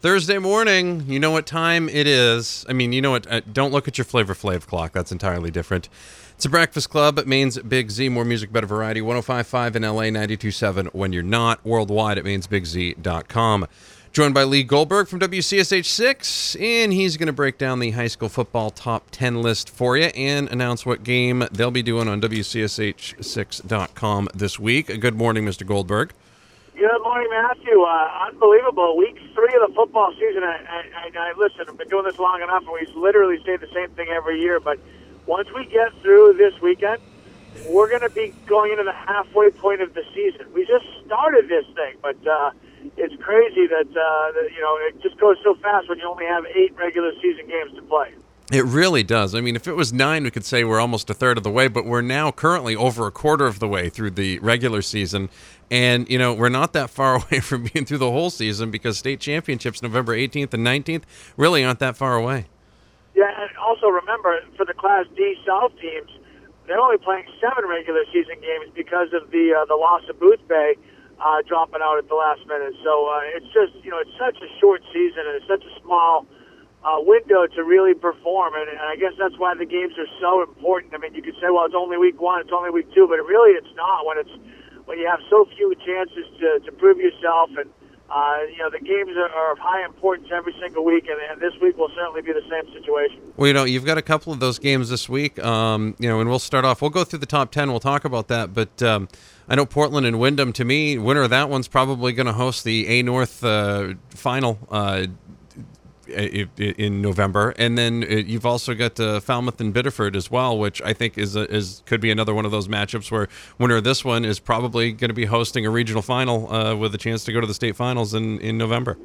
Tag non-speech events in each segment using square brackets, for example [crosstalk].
Thursday morning, you know what time it is. I mean, you know what? Uh, don't look at your Flavor Flav clock. That's entirely different. It's a breakfast club. It means Big Z, more music, better variety. 1055 in LA, 927 when you're not. Worldwide, it means bigz.com. Joined by Lee Goldberg from WCSH 6, and he's going to break down the high school football top 10 list for you and announce what game they'll be doing on WCSH6.com this week. Good morning, Mr. Goldberg. Good morning, Matthew. Uh, unbelievable. Week three of the football season. I, I, I, I listen. I've been doing this long enough, and we literally say the same thing every year. But once we get through this weekend, we're going to be going into the halfway point of the season. We just started this thing, but uh, it's crazy that, uh, that you know it just goes so fast when you only have eight regular season games to play. It really does. I mean, if it was nine, we could say we're almost a third of the way, but we're now currently over a quarter of the way through the regular season. And, you know, we're not that far [laughs] away from being through the whole season because state championships November 18th and 19th really aren't that far away. Yeah, and also remember for the Class D South teams, they're only playing seven regular season games because of the uh, the loss of Boothbay uh, dropping out at the last minute. So uh, it's just you know it's such a short season and it's such a small uh, window to really perform, and, and I guess that's why the games are so important. I mean, you could say, well, it's only week one, it's only week two, but really it's not when it's when you have so few chances to, to prove yourself and. Uh, you know, the games are, are of high importance every single week, and, and this week will certainly be the same situation. Well, you know, you've got a couple of those games this week. Um, you know, and we'll start off. We'll go through the top ten. We'll talk about that. But um, I know Portland and Windham. To me, winner of that one's probably going to host the A North uh, final. Uh, in November, and then uh, you've also got uh, Falmouth and Biddeford as well, which I think is a, is could be another one of those matchups where winner of this one is probably going to be hosting a regional final uh, with a chance to go to the state finals in in November.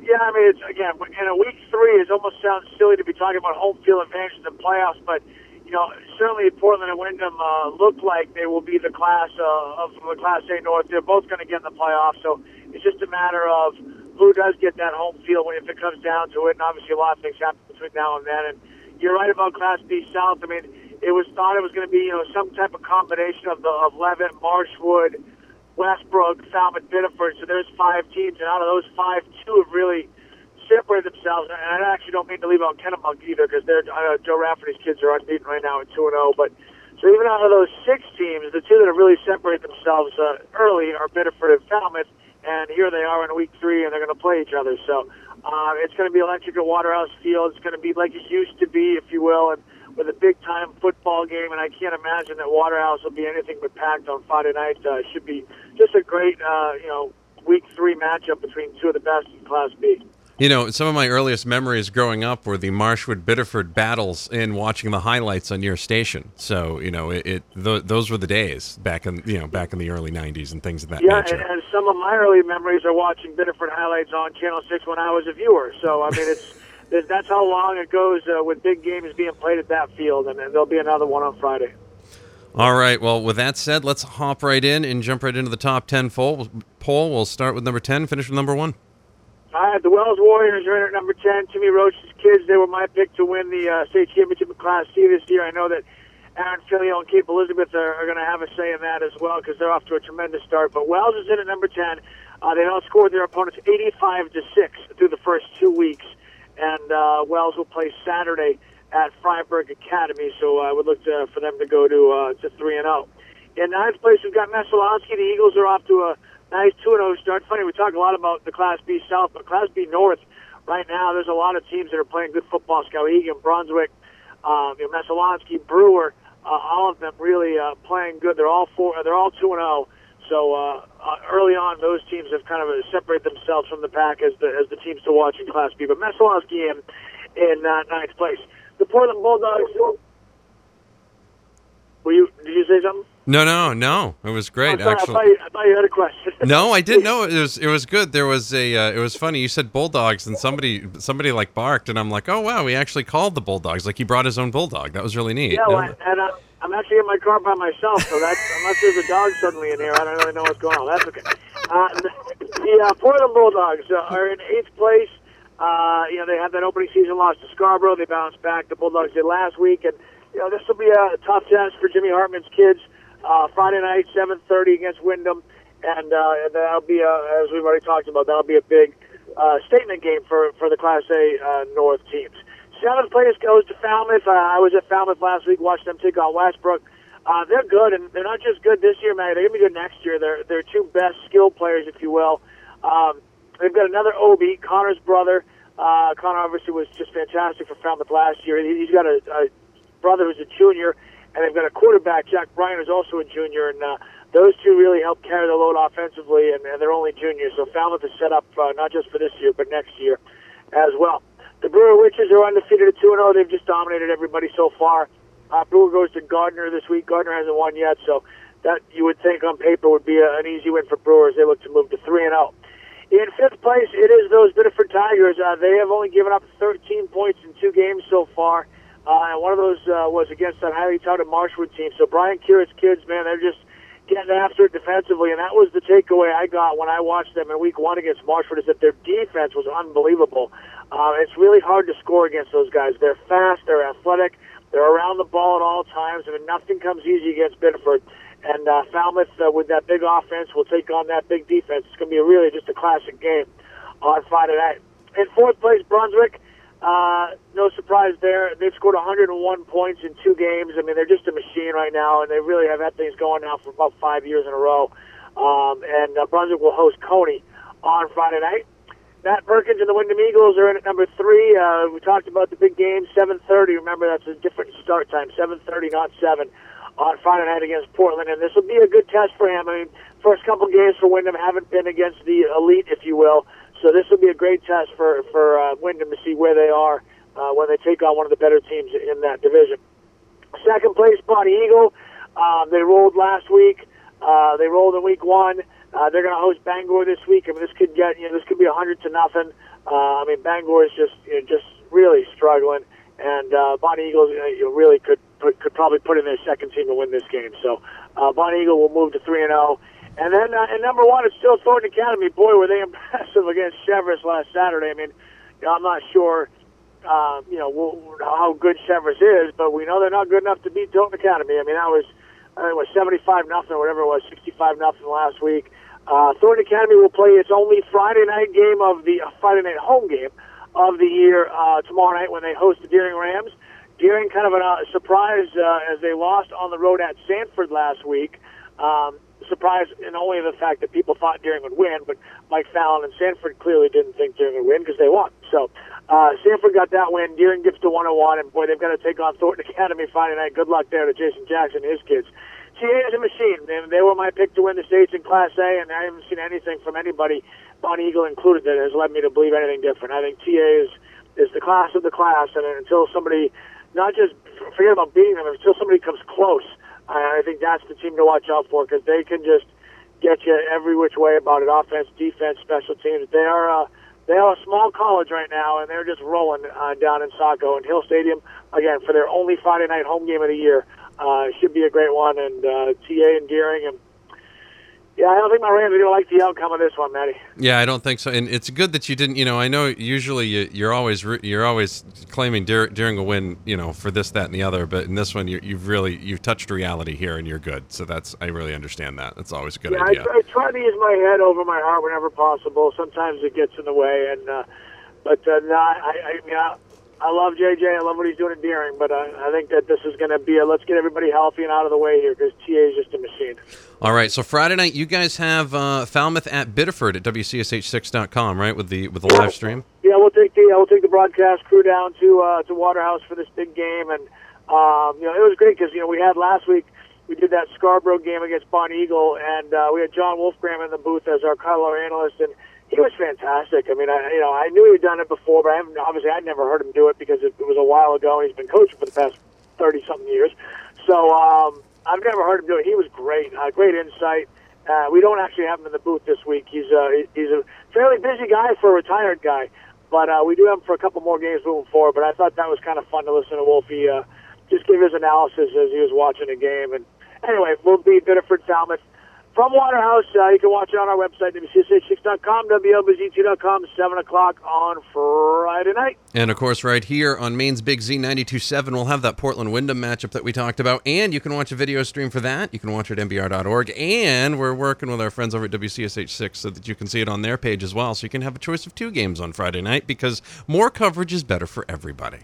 Yeah, I mean, it's again in a week three. It almost sounds silly to be talking about home field advantage in the playoffs, but you know, certainly Portland and Windham uh, look like they will be the class uh, of the Class A North. They're both going to get in the playoffs, so it's just a matter of who does get that home field when if it comes down to it. And obviously, a lot of things happen between now and then. And you're right about Class B South. I mean, it was thought it was going to be you know some type of combination of the of Leavitt, Marshwood, Westbrook, Falmouth, Biddeford. So there's five teams, and out of those five, two have really separated themselves. And I actually don't mean to leave out Kennebunk either because they're uh, Joe Rafferty's kids are unbeaten right now at two and zero. But so even out of those six teams, the two that have really separated themselves uh, early are Biddeford and Falmouth and here they are in week three, and they're going to play each other. So uh, it's going to be electric at Waterhouse Field. It's going to be like it used to be, if you will, and with a big time football game. And I can't imagine that Waterhouse will be anything but packed on Friday night. Uh, should be just a great, uh, you know, week three matchup between two of the best in Class B. You know, some of my earliest memories growing up were the Marshwood Biddeford battles and watching the highlights on your station. So, you know, it, it th- those were the days back in you know back in the early '90s and things of that yeah, nature. and, and some of my early memories are watching Biddeford highlights on Channel Six when I was a viewer. So, I mean, it's [laughs] that's how long it goes uh, with big games being played at that field, and, and there'll be another one on Friday. All right. Well, with that said, let's hop right in and jump right into the top 10 poll. poll. We'll start with number 10, finish with number 1. Right, the Wells Warriors are in at number 10. Timmy Roach's kids, they were my pick to win the uh, state championship in Class C this year. I know that Aaron Filio and Cape Elizabeth are, are going to have a say in that as well because they're off to a tremendous start. But Wells is in at number 10. Uh, they outscored their opponents 85 to 6 through the first two weeks. And uh, Wells will play Saturday at Fryeburg Academy, so I would look to, for them to go to uh, to 3 and 0. In ninth place, we've got Messalonskee. The Eagles are off to a nice 2 0 start. Funny, we talk a lot about the Class B South, but Class B North, right now, there's a lot of teams that are playing good football. Skowhegan, Brunswick, um, you know, Messalonskee, Brewer, uh, all of them really uh, playing good. They're all four. They're all two and zero. So uh, uh, early on, those teams have kind of separated themselves from the pack as the as the teams to watch in Class B. But Messalonskee in in uh, ninth place. The Portland Bulldogs. Were you? Did you say something? No, no, no. It was great. I'm sorry, actually, I thought, you, I thought you had a question. no, I didn't know it was. It was good. There was a. Uh, it was funny. You said bulldogs, and somebody somebody like barked, and I'm like, oh wow, we actually called the bulldogs. Like he brought his own bulldog. That was really neat. Yeah, No, well, and uh, I'm actually in my car by myself, so that's unless there's a dog suddenly in here, I don't really know what's going on. That's okay. Uh, the the uh, Portland Bulldogs uh, are in eighth place. Uh, you know, they had that opening season loss to Scarborough. They bounced back. The Bulldogs did last week, and you know this will be a tough test for Jimmy Hartman's kids. Uh, Friday night, 7:30 against Windham, and uh, that'll be a, as we've already talked about. That'll be a big uh, statement game for for the Class A uh, North teams. Seventh place goes to Falmouth. Uh, I was at Falmouth last week, watched them take on Westbrook. Uh, they're good, and they're not just good this year, man. They're gonna be good next year. They're they're two best skill players, if you will. Um, they've got another OB, Connor's brother. Uh, Connor obviously was just fantastic for Falmouth last year. He- He's got a, a brother who's a junior, and they've got a quarterback, Jack Bryan, who's also a junior, and uh, those two really help carry the load offensively, and, and they're only juniors. So Falmouth is set up uh, not just for this year, but next year as well. The Brewer Witches are undefeated at 2 0. They've just dominated everybody so far. Uh, Brewer goes to Gardiner this week. Gardiner hasn't won yet, so that you would think on paper would be a, an easy win for Brewers. They look to move to 3 and 0. In fifth place, it is those Biddeford Tigers. Uh, they have only given up 13 points in two games so far. Uh, and one of those uh, was against that highly touted Marshwood team. So Brian Curit's kids, man, they're just getting after it defensively, and that was the takeaway I got when I watched them in Week One against Marshwood. Is that their defense was unbelievable. Uh, it's really hard to score against those guys. They're fast, they're athletic, they're around the ball at all times. I mean, nothing comes easy against Biddeford. And uh, Falmouth, uh, with that big offense, will take on that big defense. It's going to be really just a classic game on Friday night. In fourth place, Brunswick. Uh, no surprise there. They've scored 101 points in two games. I mean, they're just a machine right now, and they really have had things going now for about five years in a row. Um, and uh, Brunswick will host Cony on Friday night. Matt Perkins and the Windham Eagles are in at number three. Uh, we talked about the big game, 7:30. Remember, that's a different start time, 7:30, not seven, on Friday night against Portland. And this will be a good test for him. I mean, first couple games for Windham haven't been against the elite, if you will. So this will be a great test for for uh, Windham to see where they are uh, when they take on one of the better teams in that division. Second place, Bonnie Eagle. Um, they rolled last week. Uh, they rolled in week one. Uh, they're going to host Bangor this week. I mean, this could get you know this could be a hundred to nothing. Uh, I mean, Bangor is just you know, just really struggling, and uh, Bonnie Eagles you, know, really could put, could probably put in their second team to win this game. So uh, Bonnie Eagle will move to three and zero. And then uh, at number one, it's still Thornton Academy. Boy, were they [laughs] impressive against Cheverus last Saturday. I mean, you know, I'm not sure uh, you know wh- how good Cheverus is, but we know they're not good enough to beat Thornton Academy. I mean, that was I it was 75 nothing or whatever it was, 65 nothing last week. Uh, Thornton Academy will play its only Friday night game of the uh, Friday night home game of the year uh, tomorrow night when they host the Deering Rams. Deering kind of a uh, surprise uh, as they lost on the road at Sanford last week. Um, surprise in only the fact that people thought Deering would win, but Mike Fallon and Sanford clearly didn't think Deering would win because they won. So uh, Sanford got that win. Deering gets to 101, and boy, they've got to take on Thornton Academy Friday night. Good luck there to Jason Jackson and his kids. TA is a machine. They, they were my pick to win the states in Class A, and I haven't seen anything from anybody, Bonnie Eagle included, that has led me to believe anything different. I think TA is is the class of the class, and until somebody, not just forget about beating them, until somebody comes close, I think that's the team to watch out for because they can just get you every which way about it: offense, defense, special teams. They are. Uh, they are a small college right now, and they're just rolling uh, down in Saco and Hill Stadium again for their only Friday night home game of the year. Uh, should be a great one, and uh, TA and Deering, and yeah, I don't think my Rams are going to like the outcome of this one, Matty. Yeah, I don't think so. And it's good that you didn't. You know, I know usually you, you're always re- you're always claiming dur- during a win, you know, for this, that, and the other. But in this one, you, you've really you've touched reality here, and you're good. So that's I really understand that. That's always a good Yeah, I, idea. try- I try to use my head over my heart whenever possible. Sometimes it gets in the way, and uh, but uh, no, I, I mean, I, I love JJ. I love what he's doing at Deering, but I, I think that this is going to be a let's get everybody healthy and out of the way here because TA is just a machine. All right, so Friday night, you guys have uh, Falmouth at Biddeford at WCSH6.com, right? With the with the live stream. Yeah, we'll take the we'll take the broadcast crew down to uh, to Waterhouse for this big game, and um, you know it was great because you know we had last week we did that Scarborough game against Bonnie Eagle, and uh, we had John Wolfgram in the booth as our color analyst, and he was fantastic. I mean, I you know I knew he'd done it before, but I haven't, obviously I'd never heard him do it because it, it was a while ago, and he's been coaching for the past thirty something years. So um, I've never heard him do it. He was great. Uh, great insight. Uh, we don't actually have him in the booth this week. He's uh, he's a fairly busy guy for a retired guy, but uh, we do have him for a couple more games moving forward. But I thought that was kind of fun to listen to Wolfie uh, just give his analysis as he was watching the game. And anyway, we'll be Biddeford Falmouth from Waterhouse. Uh, you can watch it on our website, WCSH6.com, WLBZ2.com, 7 o'clock on Friday night. And of course, right here on Maine's Big Z 92.7, we'll have that Portland Windham matchup that we talked about. And you can watch a video stream for that. You can watch it at NBR.org. And we're working with our friends over at WCSH6 so that you can see it on their page as well. So you can have a choice of two games on Friday night because more coverage is better for everybody.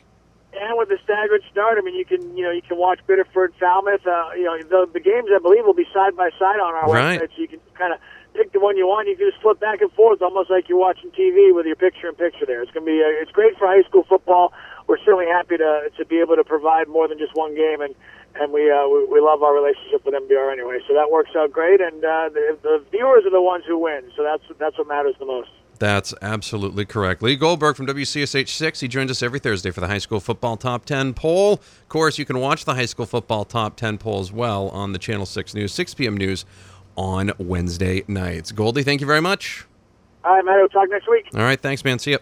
And with the staggered start, I mean, you can you know you can watch Biddeford, Falmouth. Uh, you know the, the games I believe will be side by side on our Right. website, so you can kind of pick the one you want. You can just flip back and forth, almost like you're watching TV with your picture in picture. There, it's gonna be uh, it's great for high school football. We're certainly happy to to be able to provide more than just one game, and and we uh, we, we love our relationship with MBR anyway. So that works out great, and uh, the, the viewers are the ones who win. So that's that's what matters the most. That's absolutely correct. Lee Goldberg from WCSH6. He joins us every Thursday for the High School Football Top 10 poll. Of course, you can watch the High School Football Top 10 poll as well on the Channel 6 News, 6 p.m. news on Wednesday nights. Goldie, thank you very much. All right, Matt. We'll talk next week. All right, thanks, man. See ya.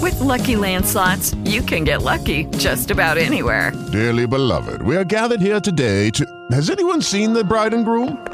With Lucky Land slots, you can get lucky just about anywhere. Dearly beloved, we are gathered here today to. Has anyone seen the bride and groom?